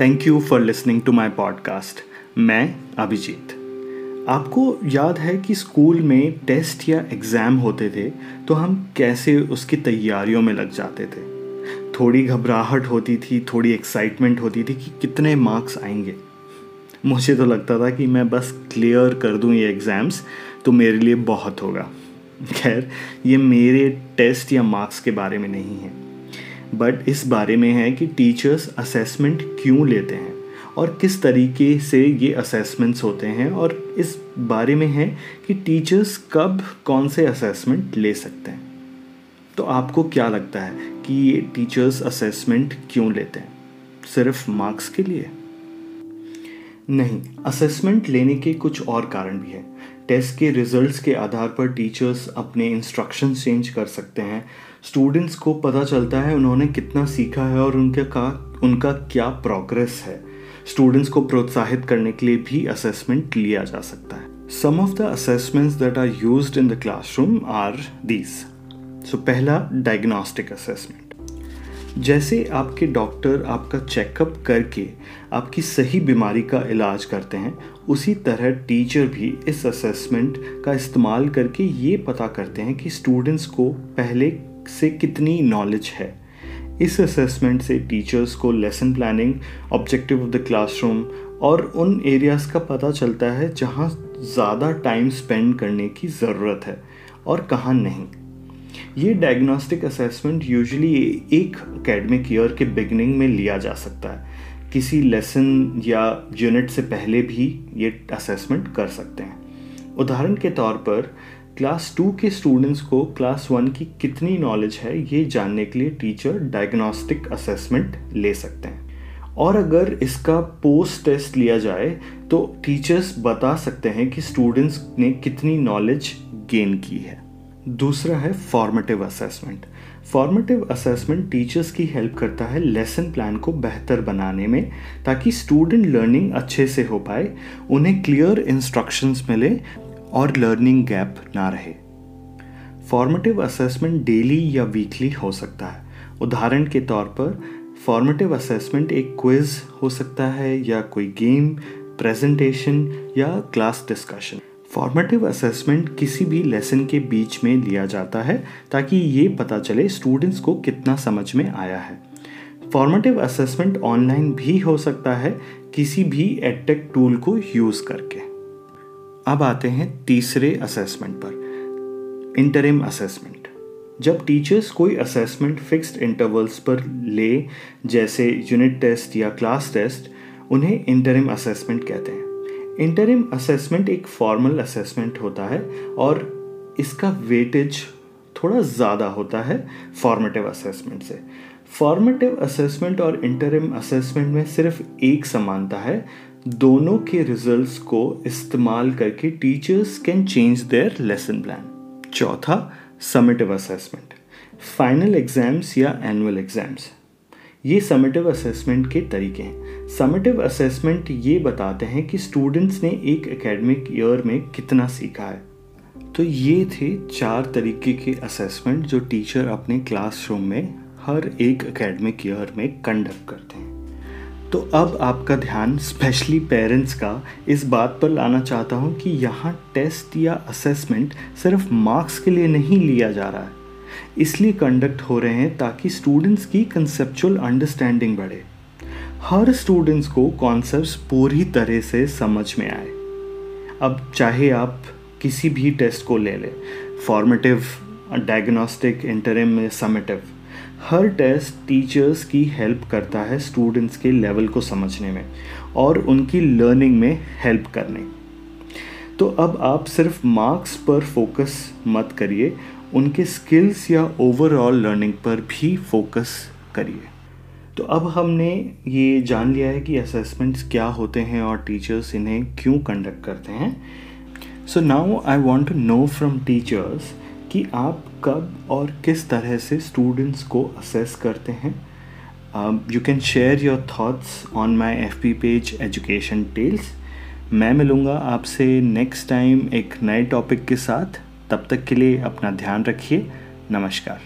Thank you for listening to my podcast मैं अभिजीत। आपको याद है कि स्कूल में टेस्ट या एग्ज़ाम होते थे तो हम कैसे उसकी तैयारियों में लग जाते थे? थोड़ी घबराहट होती थी, थोड़ी एक्साइटमेंट होती थी कि कितने मार्क्स आएँगे। मुझे तो लगता था कि मैं बस क्लियर कर दूँ ये एग्ज़ाम्स तो मेरे लिए बहुत होगा। खैर, ये मेरे टेस्ट या मार्क्स के बारे में नहीं है। बट इस बारे में है कि टीचर्स असेसमेंट क्यों लेते हैं? और किस तरीके से ये असेसमेंट्स होते हैं? और इस बारे में है कि टीचर्स कब कौन से असेसमेंट ले सकते हैं? तो आपको क्या लगता है कि ये टीचर्स असेसमेंट क्यों लेते हैं? सिर्फ़ मार्क्स के लिए? नहीं असेसमेंट लेने के कुछ और कारण भी हैं। टेस्ट के रिजल्ट्स के आधार पर टीचर्स अपने इंस्ट्रक्शन चेंज कर सकते हैं। स्टूडेंट्स को पता चलता है उन्होंने कितना सीखा है और उनके का, उनका क्या प्रोग्रेस है। स्टूडेंट्स को प्रोत्साहित करने के लिए भी असेसमेंट लिया जा सकता है। Some of the assessments that are used in the classroom are these so पहला डायग्नोस्टिक असेसमेंट जैसे आपके डॉक्टर आपका चेकअप करके आपकी सही बीमारी का इलाज करते हैं, उसी तरह टीचर भी इस असेसमेंट का इस्तेमाल करके ये पता करते हैं कि स्टूडेंट्स को पहले से कितनी नॉलेज है। इस असेसमेंट से टीचर्स को lesson planning objective of the classroom और उन एरियाज़ का पता चलता है जहाँ ज़्यादा टाइम स्पेंड करने की ज़रूरत है और कहाँ नहीं। ये डायग्नोस्टिक असेसमेंट यूजुअली एक एकेडमिक ईयर के बिगनिंग में लिया जा सकता है। किसी लेसन या यूनिट से पहले भी ये असेसमेंट कर सकते हैं। उदाहरण के तौर पर क्लास टू के स्टूडेंट्स को क्लास वन की कितनी नॉलेज है ये जानने के लिए टीचर डायग्नोस्टिक असेसमेंट ले सकते हैं। और अगर इसका पोस्ट टेस्ट लिया जाए तो टीचर्स बता सकते हैं कि स्टूडेंट्स ने कितनी नॉलेज गेन की है। दूसरा है formative assessment formative assessment teachers की हेल्प करता है लेसन प्लान को बेहतर बनाने में, ताकि स्टूडेंट लर्निंग अच्छे से हो पाए, उन्हें क्लियर इंस्ट्रक्शंस मिले और लर्निंग गैप ना रहे। फॉर्मेटिव असेसमेंट डेली या वीकली हो सकता है। उदाहरण के तौर पर फॉर्मेटिव असेसमेंट एक क्विज हो सकता है या कोई गेम प्रेजेंटेशन या क्लास डिस्कशन फॉर्मेटिव असेसमेंट किसी भी लेसन के बीच में लिया जाता है ताकि ये पता चले स्टूडेंट्स को कितना समझ में आया है। फॉर्मेटिव असेसमेंट ऑनलाइन भी हो सकता है किसी भी एडटेक टूल को यूज़ करके। अब आते हैं तीसरे असेसमेंट पर इंटरिम असेसमेंट जब टीचर्स कोई असेसमेंट फिक्स्ड इंटरवल्स पर ले, जैसे यूनिट टेस्ट या क्लास टेस्ट उन्हें इंटरिम असेसमेंट कहते हैं। इंटरिम असेसमेंट एक फॉर्मल असेसमेंट होता है और इसका वेटेज थोड़ा ज़्यादा होता है फॉर्मेटिव असेसमेंट से। फॉर्मेटिव असेसमेंट और इंटरिम असेसमेंट में सिर्फ़ एक समानता है। दोनों के रिजल्ट्स को इस्तेमाल करके teachers can change their lesson plan चौथा समेटिव असेसमेंट फाइनल एग्ज़ाम्स या एनुअल एग्ज़ाम्स ये समेटिव असेसमेंट के तरीके हैं। समिटिव असेसमेंट ये बताते हैं कि स्टूडेंट्स ने एक एकेडमिक ईयर में कितना सीखा है। तो ये थे चार तरीके के असेसमेंट जो टीचर अपने क्लासरूम में हर एक एकेडमिक ईयर में कंडक्ट करते हैं। तो अब आपका ध्यान स्पेशली पेरेंट्स का। इस बात पर लाना चाहता हूँ कि यहाँ टेस्ट या असेसमेंट सिर्फ़ मार्क्स के लिए नहीं लिया जा रहा है। इसलिए कंडक्ट हो रहे हैं ताकि स्टूडेंट्स की कंसेप्चुअल अंडरस्टैंडिंग बढ़े। हर स्टूडेंट्स को कॉन्सेप्ट पूरी तरह से समझ में आए। अब चाहे आप किसी भी टेस्ट को ले लें फॉर्मेटिव डायग्नोस्टिक इंटरम समेटिव हर टेस्ट टीचर्स की हेल्प करता है स्टूडेंट्स के लेवल को समझने में और उनकी लर्निंग में हेल्प करने। तो अब आप सिर्फ़ मार्क्स पर फोकस मत करिए, उनके स्किल्स या ओवरऑल लर्निंग पर भी फोकस करिए। तो अब हमने ये जान लिया है कि असेसमेंट्स क्या होते हैं और टीचर्स इन्हें क्यों कंडक्ट करते हैं। So now I want to know from teachers कि आप कब और किस तरह से स्टूडेंट्स को असेस करते हैं। You can share your thoughts on my F P page education tells मैं मिलूँगा आपसे नेक्स्ट टाइम एक नए टॉपिक के साथ। तब तक के लिए अपना ध्यान रखिए। नमस्कार।